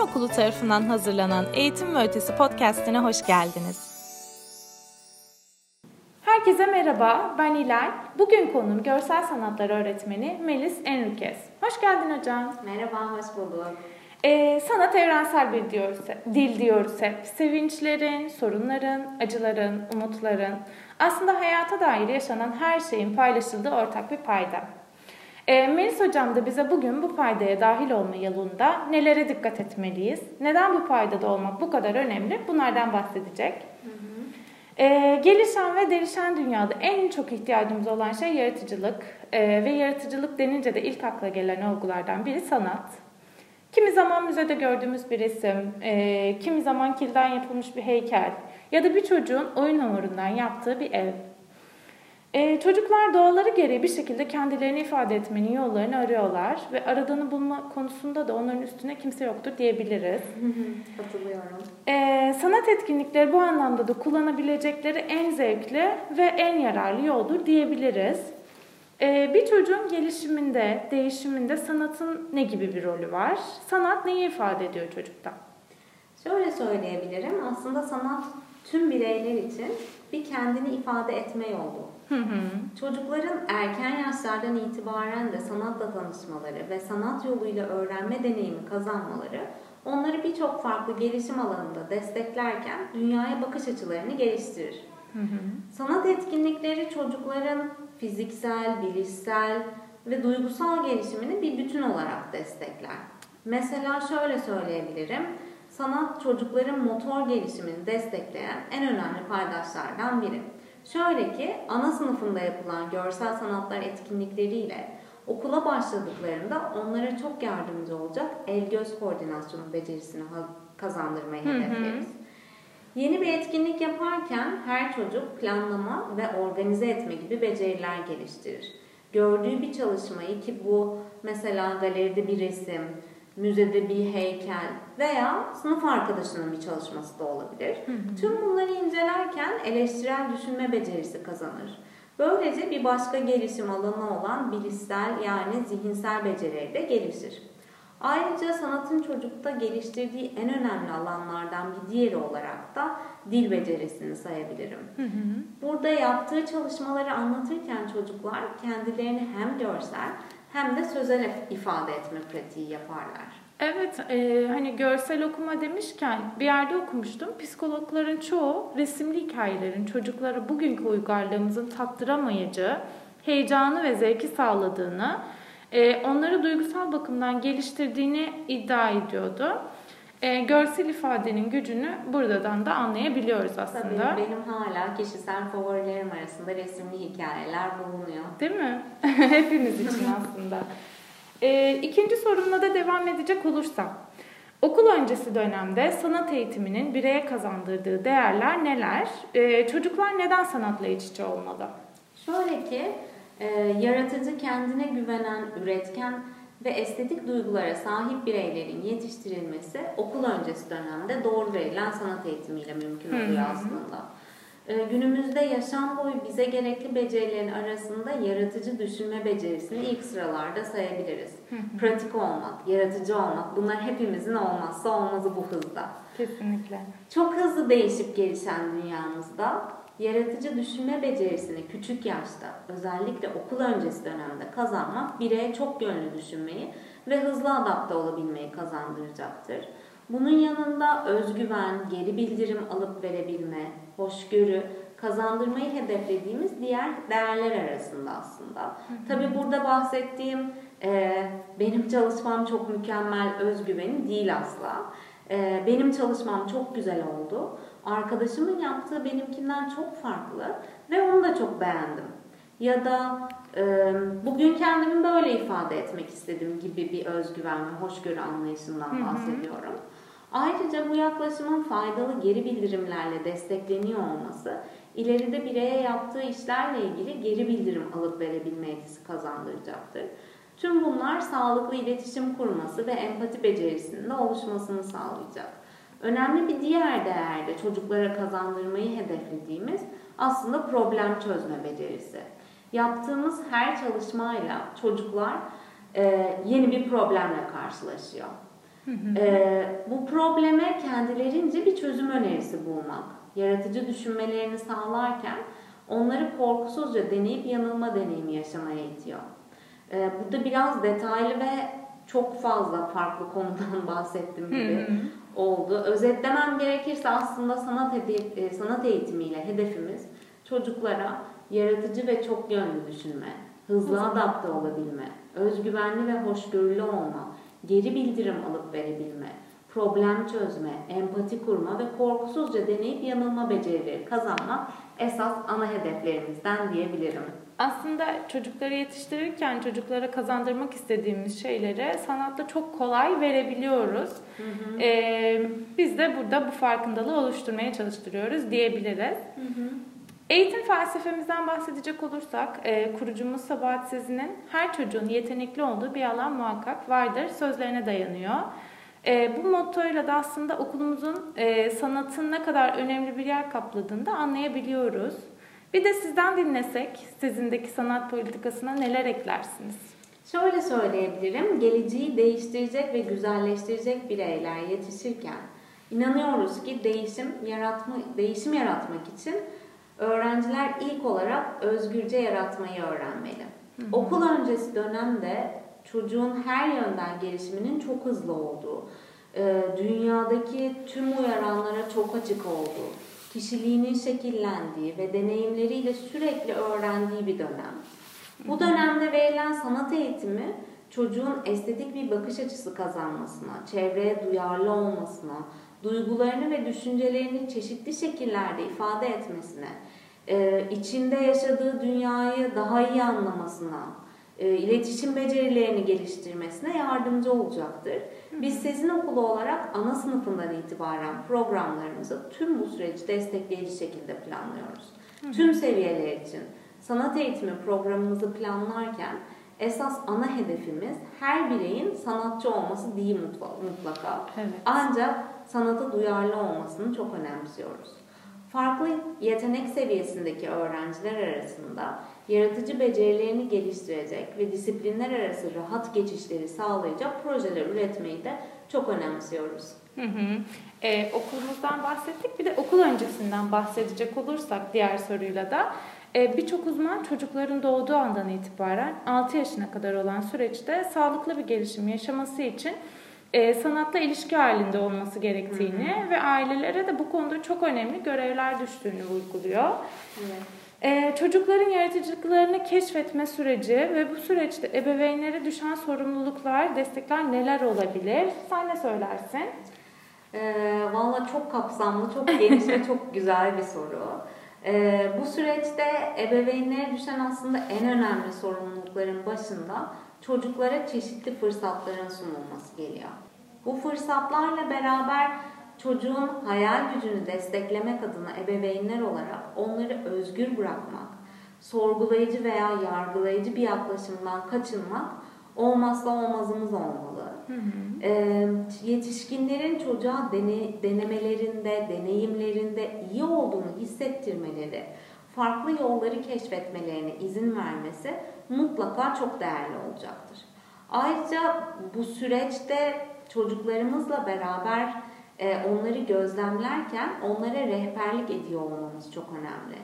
Okulu tarafından hazırlanan Eğitim ve Ötesi podcastine hoş geldiniz. Herkese merhaba, ben İlay. Bugün konum görsel sanatlar öğretmeni Melis Enriquez. Hoş geldin hocam. Merhaba, hoş bulduk. Ee, sanat evrensel bir diyoruz, dil diyoruz hep. Sevinçlerin, sorunların, acıların, umutların, aslında hayata dair yaşanan her şeyin paylaşıldığı ortak bir payda. E, Melis Hocam da bize bugün bu paydaya dahil olma yolunda nelere dikkat etmeliyiz? Neden bu paydada olmak bu kadar önemli? Bunlardan bahsedecek. Hı hı. E, gelişen ve delişen dünyada en çok ihtiyacımız olan şey yaratıcılık. E, ve yaratıcılık denince de ilk akla gelen olgulardan biri sanat. Kimi zaman müzede gördüğümüz bir resim, e, kimi zaman kilden yapılmış bir heykel ya da bir çocuğun oyun hamurundan yaptığı bir ev. Ee, çocuklar doğaları gereği bir şekilde kendilerini ifade etmenin yollarını arıyorlar ve aradığını bulma konusunda da onların üstüne kimse yoktur diyebiliriz. Katılıyorum. Ee, sanat etkinlikleri bu anlamda da kullanabilecekleri en zevkli ve en yararlı yoldur diyebiliriz. Ee, bir çocuğun gelişiminde, değişiminde sanatın ne gibi bir rolü var? Sanat neyi ifade ediyor çocukta? Şöyle söyleyebilirim. Aslında sanat tüm bireyler için bir kendini ifade etme yolu. Hı hı. Çocukların erken yaşlardan itibaren de sanatla tanışmaları ve sanat yoluyla öğrenme deneyimi kazanmaları onları birçok farklı gelişim alanında desteklerken dünyaya bakış açılarını geliştirir. Hı hı. Sanat etkinlikleri çocukların fiziksel, bilişsel ve duygusal gelişimini bir bütün olarak destekler. Mesela şöyle söyleyebilirim. Sanat çocukların motor gelişimini destekleyen en önemli paydaşlardan biri. Şöyle ki ana sınıfında yapılan görsel sanatlar etkinlikleriyle okula başladıklarında onlara çok yardımcı olacak el-göz koordinasyonu becerisini kazandırmayı hedefleriz. Yeni bir etkinlik yaparken her çocuk planlama ve organize etme gibi beceriler geliştirir. Gördüğü bir çalışmayı ki bu mesela galeride bir resim, müzede bir heykel veya sınıf arkadaşının bir çalışması da olabilir. Hı hı. Tüm bunları incelerken eleştirel düşünme becerisi kazanır. Böylece bir başka gelişim alanı olan bilişsel yani zihinsel becerileri de gelişir. Ayrıca sanatın çocukta geliştirdiği en önemli alanlardan bir diğeri olarak da dil becerisini sayabilirim. Hı hı. Burada yaptığı çalışmaları anlatırken çocuklar kendilerini hem görsel hem de sözel ifade etme pratiği yaparlar. Evet, e, hani görsel okuma demişken bir yerde okumuştum. Psikologların çoğu resimli hikayelerin çocuklara bugünkü uygarlığımızın tattıramayacağı heyecanı ve zevki sağladığını, e, onları duygusal bakımdan geliştirdiğini iddia ediyordu e, görsel ifadenin gücünü buradan da anlayabiliyoruz aslında. Tabii benim hala kişisel favorilerim arasında resimli hikayeler bulunuyor. Değil mi? Hepimiz için aslında. E, ikinci sorumla da devam edecek olursam. Okul öncesi dönemde sanat eğitiminin bireye kazandırdığı değerler neler? E, çocuklar neden sanatla iç içe olmalı? Şöyle ki, e, yaratıcı, kendine güvenen, üretken ve estetik duygulara sahip bireylerin yetiştirilmesi okul öncesi dönemde doğru verilen sanat eğitimiyle mümkün oluyor aslında. Ee, günümüzde yaşam boyu bize gerekli becerilerin arasında yaratıcı düşünme becerisini ilk sıralarda sayabiliriz. Pratik olmak, yaratıcı olmak bunlar hepimizin olmazsa olmazı bu hızda. Kesinlikle. Çok hızlı değişip gelişen dünyamızda yaratıcı düşünme becerisini küçük yaşta özellikle okul öncesi dönemde kazanmak bireye çok yönlü düşünmeyi ve hızlı adapte olabilmeyi kazandıracaktır. Bunun yanında özgüven, geri bildirim alıp verebilme, hoşgörü kazandırmayı hedeflediğimiz diğer değerler arasında aslında. Tabi burada bahsettiğim e, benim çalışmam çok mükemmel özgüveni değil asla. E, benim çalışmam çok güzel oldu arkadaşımın yaptığı benimkinden çok farklı ve onu da çok beğendim. Ya da e, bugün kendimi böyle ifade etmek istedim gibi bir özgüven ve hoşgörü anlayışından bahsediyorum. Ayrıca bu yaklaşımın faydalı geri bildirimlerle destekleniyor olması ileride bireye yaptığı işlerle ilgili geri bildirim alıp verebilme yetisi kazandıracaktır. Tüm bunlar sağlıklı iletişim kurması ve empati becerisinin de oluşmasını sağlayacak. Önemli bir diğer değer de çocuklara kazandırmayı hedeflediğimiz aslında problem çözme becerisi. Yaptığımız her çalışmayla çocuklar yeni bir problemle karşılaşıyor. Ee, bu probleme kendilerince bir çözüm önerisi bulmak, yaratıcı düşünmelerini sağlarken onları korkusuzca deneyip yanılma deneyimi yaşamaya itiyor. Ee, burada biraz detaylı ve çok fazla farklı konudan bahsettim gibi oldu. Özetlemem gerekirse aslında sanat, hedef, e, sanat eğitimiyle hedefimiz çocuklara yaratıcı ve çok yönlü düşünme, hızlı adapte olabilme, özgüvenli ve hoşgörülü olma, geri bildirim alıp verebilme, problem çözme, empati kurma ve korkusuzca deneyip yanılma becerileri kazanmak esas ana hedeflerimizden diyebilirim. Aslında çocukları yetiştirirken çocuklara kazandırmak istediğimiz şeyleri sanatta çok kolay verebiliyoruz. Hı hı. Ee, biz de burada bu farkındalığı oluşturmaya çalıştırıyoruz diyebiliriz. Hı hı. Eğitim felsefemizden bahsedecek olursak, e, kurucumuz Sabahat Sezin'in her çocuğun yetenekli olduğu bir alan muhakkak vardır sözlerine dayanıyor. E, bu mottoyla da aslında okulumuzun e, sanatın ne kadar önemli bir yer kapladığını da anlayabiliyoruz. Bir de sizden dinlesek, sizindeki sanat politikasına neler eklersiniz? Şöyle söyleyebilirim, geleceği değiştirecek ve güzelleştirecek bireyler yetişirken inanıyoruz ki değişim yaratma değişim yaratmak için öğrenciler ilk olarak özgürce yaratmayı öğrenmeli. Hı hı. Okul öncesi dönemde çocuğun her yönden gelişiminin çok hızlı olduğu, e, dünyadaki tüm uyaranlara çok açık olduğu, kişiliğinin şekillendiği ve deneyimleriyle sürekli öğrendiği bir dönem. Bu dönemde verilen sanat eğitimi çocuğun estetik bir bakış açısı kazanmasına, çevreye duyarlı olmasına, duygularını ve düşüncelerini çeşitli şekillerde ifade etmesine, e, içinde yaşadığı dünyayı daha iyi anlamasına, e, iletişim becerilerini geliştirmesine yardımcı olacaktır. Biz Sezin Okulu olarak ana sınıfından itibaren programlarımızı tüm bu süreci destekleyici şekilde planlıyoruz. Tüm seviyeler için sanat eğitimi programımızı planlarken esas ana hedefimiz her bireyin sanatçı olması değil mutlaka. Evet. Ancak sanata duyarlı olmasını çok önemsiyoruz. Farklı yetenek seviyesindeki öğrenciler arasında yaratıcı becerilerini geliştirecek ve disiplinler arası rahat geçişleri sağlayacak projeler üretmeyi de çok önemsiyoruz. Hı hı. Ee, okulumuzdan bahsettik. Bir de okul öncesinden bahsedecek olursak diğer soruyla da e, birçok uzman çocukların doğduğu andan itibaren 6 yaşına kadar olan süreçte sağlıklı bir gelişim yaşaması için e, sanatla ilişki halinde olması gerektiğini hı hı. ve ailelere de bu konuda çok önemli görevler düştüğünü vurguluyor. Evet. Ee, çocukların yaratıcılıklarını keşfetme süreci ve bu süreçte ebeveynlere düşen sorumluluklar, destekler neler olabilir? Sen ne söylersin? Ee, Valla çok kapsamlı, çok geniş ve çok güzel bir soru. Ee, bu süreçte ebeveynlere düşen aslında en önemli sorumlulukların başında çocuklara çeşitli fırsatların sunulması geliyor. Bu fırsatlarla beraber çocuğun hayal gücünü desteklemek adına ebeveynler olarak onları özgür bırakmak, sorgulayıcı veya yargılayıcı bir yaklaşımdan kaçınmak olmazsa olmazımız olmalı. Hı hı. Ee, yetişkinlerin çocuğa dene, denemelerinde, deneyimlerinde iyi olduğunu hissettirmeleri, farklı yolları keşfetmelerine izin vermesi mutlaka çok değerli olacaktır. Ayrıca bu süreçte çocuklarımızla beraber e, onları gözlemlerken onlara rehberlik ediyor olmamız çok önemli.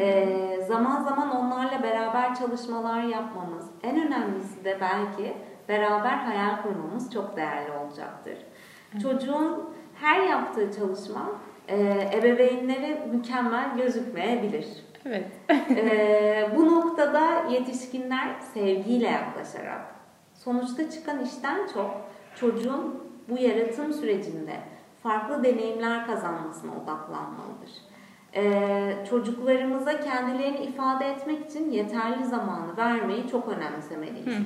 E, zaman zaman onlarla beraber çalışmalar yapmamız, en önemlisi de belki beraber hayal kurmamız çok değerli olacaktır. Çocuğun her yaptığı çalışma e, ebeveynlere mükemmel gözükmeyebilir. Evet. e, bu noktada yetişkinler sevgiyle yaklaşarak sonuçta çıkan işten çok çocuğun bu yaratım sürecinde farklı deneyimler kazanmasına odaklanmalıdır. Ee, çocuklarımıza kendilerini ifade etmek için yeterli zamanı vermeyi çok önemsemeliyiz. Hı hı.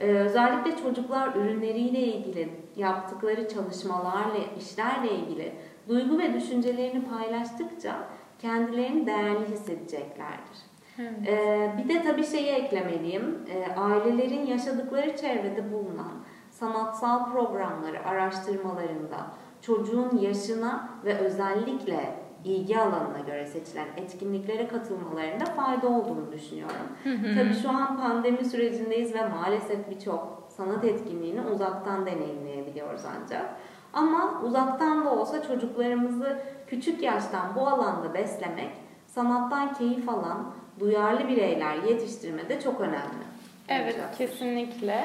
Ee, özellikle çocuklar ürünleriyle ilgili yaptıkları çalışmalarla, işlerle ilgili duygu ve düşüncelerini paylaştıkça kendilerini değerli hissedeceklerdir. Evet. Ee, bir de tabii şeyi eklemeliyim. Ee, ailelerin yaşadıkları çevrede bulunan sanatsal programları araştırmalarında çocuğun yaşına ve özellikle ilgi alanına göre seçilen etkinliklere katılmalarında fayda olduğunu düşünüyorum. Tabii şu an pandemi sürecindeyiz ve maalesef birçok sanat etkinliğini uzaktan deneyimleyebiliyoruz ancak. Ama uzaktan da olsa çocuklarımızı küçük yaştan bu alanda beslemek, sanattan keyif alan, duyarlı bireyler yetiştirmede çok önemli. Evet, kesinlikle.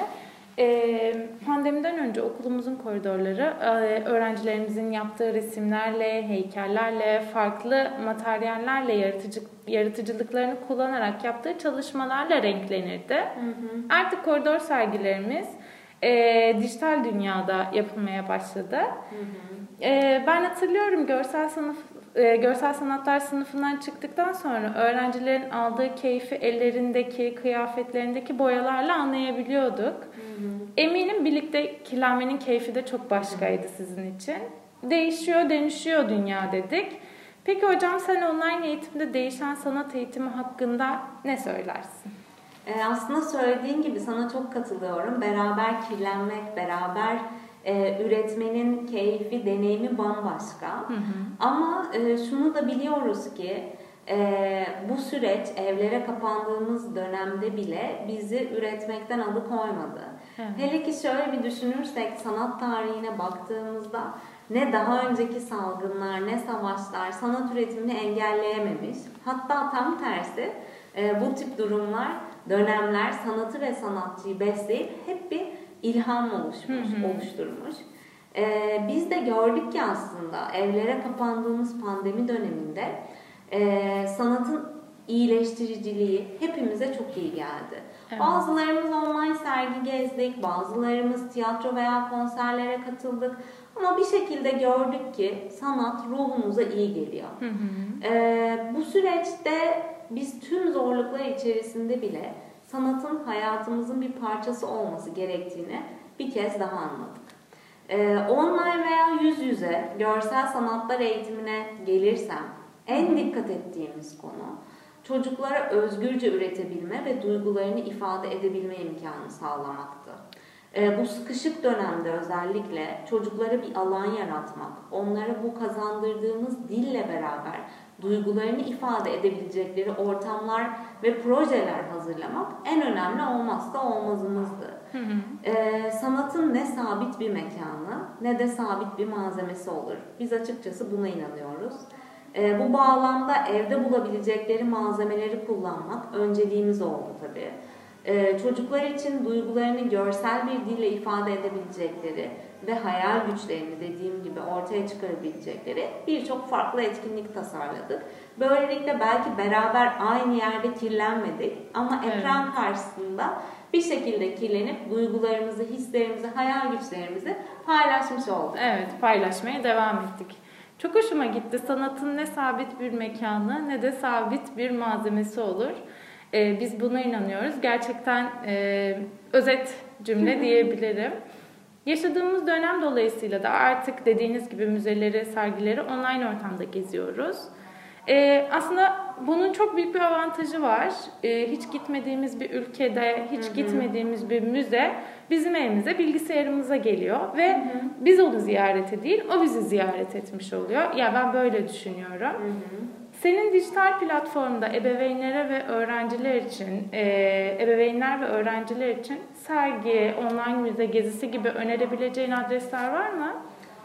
Ee, pandemiden önce okulumuzun koridorları e, öğrencilerimizin yaptığı resimlerle, heykellerle, farklı materyallerle yaratıcı, yaratıcılıklarını kullanarak yaptığı çalışmalarla renklenirdi. Hı hı. Artık koridor sergilerimiz e, dijital dünyada yapılmaya başladı. Hı hı. E, ben hatırlıyorum görsel sınıf e, görsel sanatlar sınıfından çıktıktan sonra öğrencilerin aldığı keyfi ellerindeki, kıyafetlerindeki boyalarla anlayabiliyorduk. Hı hı. Eminim birlikte kirlenmenin keyfi de çok başkaydı sizin için. Değişiyor, dönüşüyor dünya dedik. Peki hocam sen online eğitimde değişen sanat eğitimi hakkında ne söylersin? Ee, aslında söylediğin gibi sana çok katılıyorum. Beraber kirlenmek, beraber e, üretmenin keyfi, deneyimi bambaşka. Hı hı. Ama e, şunu da biliyoruz ki e, bu süreç evlere kapandığımız dönemde bile bizi üretmekten alıkoymadı. Hı. Hele ki şöyle bir düşünürsek sanat tarihine baktığımızda ne daha önceki salgınlar ne savaşlar sanat üretimini engelleyememiş. Hatta tam tersi e, bu tip durumlar, dönemler sanatı ve sanatçıyı besleyip hep bir ilham oluşmuş, hı hı. oluşturmuş. Ee, biz de gördük ki aslında evlere kapandığımız pandemi döneminde e, sanatın iyileştiriciliği hepimize çok iyi geldi. Evet. Bazılarımız online sergi gezdik, bazılarımız tiyatro veya konserlere katıldık. Ama bir şekilde gördük ki sanat ruhumuza iyi geliyor. Hı hı. Ee, bu süreçte biz tüm zorluklar içerisinde bile sanatın hayatımızın bir parçası olması gerektiğini bir kez daha anladık. Ee, online veya yüz yüze görsel sanatlar eğitimine gelirsem en dikkat ettiğimiz konu çocuklara özgürce üretebilme ve duygularını ifade edebilme imkanı sağlamaktı. Ee, bu sıkışık dönemde özellikle çocuklara bir alan yaratmak, onlara bu kazandırdığımız dille beraber duygularını ifade edebilecekleri ortamlar ve projeler hazırlamak en önemli olmazsa olmazımızdı. Hı hı. Ee, sanatın ne sabit bir mekanı ne de sabit bir malzemesi olur. Biz açıkçası buna inanıyoruz. Ee, bu bağlamda evde bulabilecekleri malzemeleri kullanmak önceliğimiz oldu tabii. Ee, çocuklar için duygularını görsel bir dille ifade edebilecekleri ve hayal güçlerini dediğim gibi ortaya çıkarabilecekleri birçok farklı etkinlik tasarladık. Böylelikle belki beraber aynı yerde kirlenmedik ama ekran evet. karşısında bir şekilde kirlenip duygularımızı, hislerimizi, hayal güçlerimizi paylaşmış olduk. Evet, paylaşmaya devam ettik. Çok hoşuma gitti. Sanatın ne sabit bir mekanı ne de sabit bir malzemesi olur. Ee, biz buna inanıyoruz. Gerçekten e, özet cümle diyebilirim. Yaşadığımız dönem dolayısıyla da artık dediğiniz gibi müzeleri, sergileri online ortamda geziyoruz. Ee, aslında bunun çok büyük bir avantajı var. Ee, hiç gitmediğimiz bir ülkede, hiç gitmediğimiz bir müze bizim evimize, bilgisayarımıza geliyor ve biz onu ziyarete değil, o bizi ziyaret etmiş oluyor. Ya yani ben böyle düşünüyorum. Senin dijital platformda ebeveynlere ve öğrenciler için, e, ebeveynler ve öğrenciler için sergi, online müze gezisi gibi önerebileceğin adresler var mı?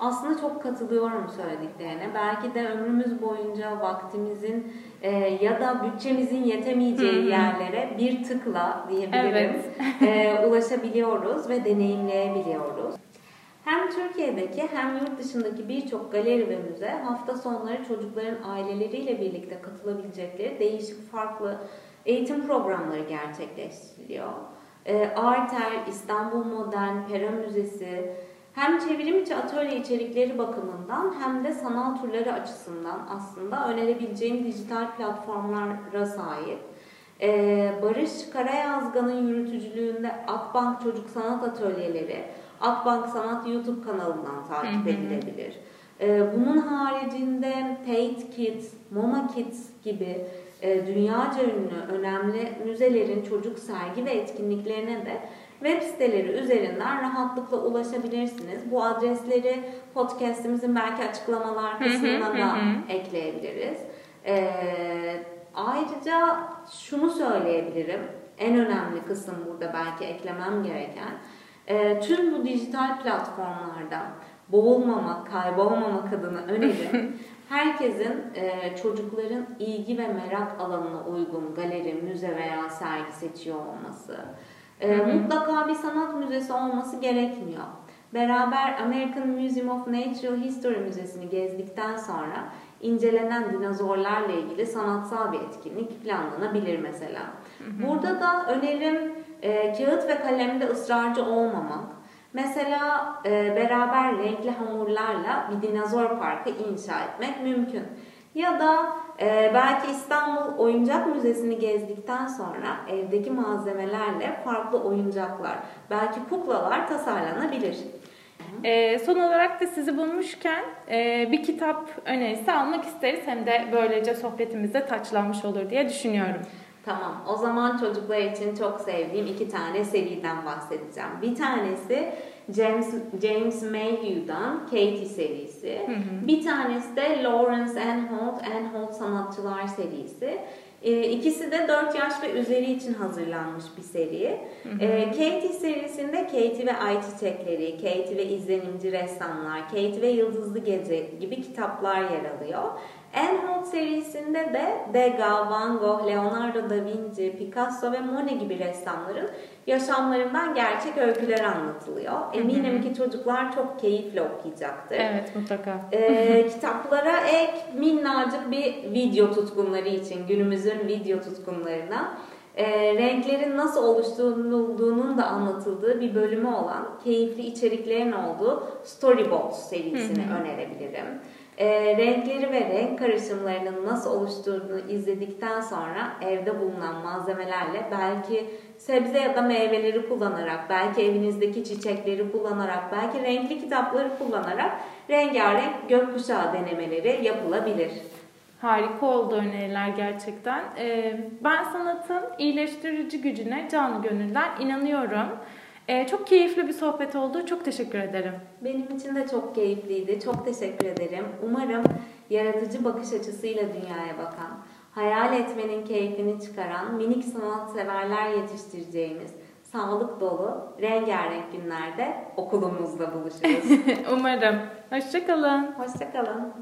Aslında çok katılıyorum söylediklerine. Belki de ömrümüz boyunca vaktimizin e, ya da bütçemizin yetemeyeceği yerlere bir tıkla diyebilirim evet. e, ulaşabiliyoruz ve deneyimleyebiliyoruz. Hem Türkiye'deki hem yurt dışındaki birçok galeri ve müze hafta sonları çocukların aileleriyle birlikte katılabilecekleri değişik farklı eğitim programları gerçekleştiriliyor. E, Arter, İstanbul Modern, Pera Müzesi hem çevrim içi atölye içerikleri bakımından hem de sanal turları açısından aslında önerebileceğim dijital platformlara sahip. Ee, Barış Karayazgan'ın yürütücülüğünde Akbank Çocuk Sanat Atölyeleri, Akbank Sanat YouTube kanalından takip edilebilir. Ee, bunun haricinde Tate Kids, Moma Kids gibi e, dünyaca ünlü önemli müzelerin çocuk sergi ve etkinliklerine de web siteleri üzerinden rahatlıkla ulaşabilirsiniz. Bu adresleri podcastimizin belki açıklamalar kısmına da ekleyebiliriz. Ee, ayrıca şunu söyleyebilirim. En önemli kısım burada belki eklemem gereken. E, tüm bu dijital platformlarda boğulmamak, kaybolmamak adına önerim. Herkesin e, çocukların ilgi ve merak alanına uygun galeri, müze veya sergi seçiyor olması. E, mutlaka bir sanat müzesi olması gerekmiyor. Beraber American Museum of Natural History Müzesi'ni gezdikten sonra incelenen dinozorlarla ilgili sanatsal bir etkinlik planlanabilir mesela. Burada da önerim e, kağıt ve kalemde ısrarcı olmamak. Mesela e, beraber renkli hamurlarla bir dinozor parkı inşa etmek mümkün. Ya da e, belki İstanbul Oyuncak Müzesi'ni gezdikten sonra evdeki malzemelerle farklı oyuncaklar, belki kuklalar tasarlanabilir. E, son olarak da sizi bulmuşken e, bir kitap önerisi almak isteriz. Hem de böylece sohbetimizde taçlanmış olur diye düşünüyorum. Tamam. O zaman çocuklar için çok sevdiğim iki tane seriden bahsedeceğim. Bir tanesi James James Mayhew'dan Katie serisi. Hı hı. Bir tanesi de Lawrence Anholt Anholt Sanatçılar serisi. E, ikisi de 4 yaş ve üzeri için hazırlanmış bir seri. Hı hı. E, Katie serisinde Katie ve Ay Çiçekleri, Katie ve İzlenimci Ressamlar, Katie ve Yıldızlı Gece gibi kitaplar yer alıyor. Enhold serisinde de Degas, Van Gogh, Leonardo da Vinci, Picasso ve Monet gibi ressamların yaşamlarından gerçek öyküler anlatılıyor. Eminim ki çocuklar çok keyifle okuyacaktır. Evet mutlaka. Ee, kitaplara ek minnacık bir video tutkunları için günümüzün video tutkunlarına e, renklerin nasıl oluşturulduğunun da anlatıldığı bir bölümü olan keyifli içeriklerin olduğu Storyboards serisini önerebilirim e, renkleri ve renk karışımlarının nasıl oluşturduğunu izledikten sonra evde bulunan malzemelerle belki sebze ya da meyveleri kullanarak, belki evinizdeki çiçekleri kullanarak, belki renkli kitapları kullanarak rengarenk gökkuşağı denemeleri yapılabilir. Harika oldu öneriler gerçekten. Ee, ben sanatın iyileştirici gücüne canlı gönülden inanıyorum. Ee, çok keyifli bir sohbet oldu. Çok teşekkür ederim. Benim için de çok keyifliydi. Çok teşekkür ederim. Umarım yaratıcı bakış açısıyla dünyaya bakan, hayal etmenin keyfini çıkaran minik sanatseverler yetiştireceğimiz sağlık dolu, rengarenk günlerde okulumuzda buluşuruz. Umarım. Hoşçakalın. Hoşçakalın.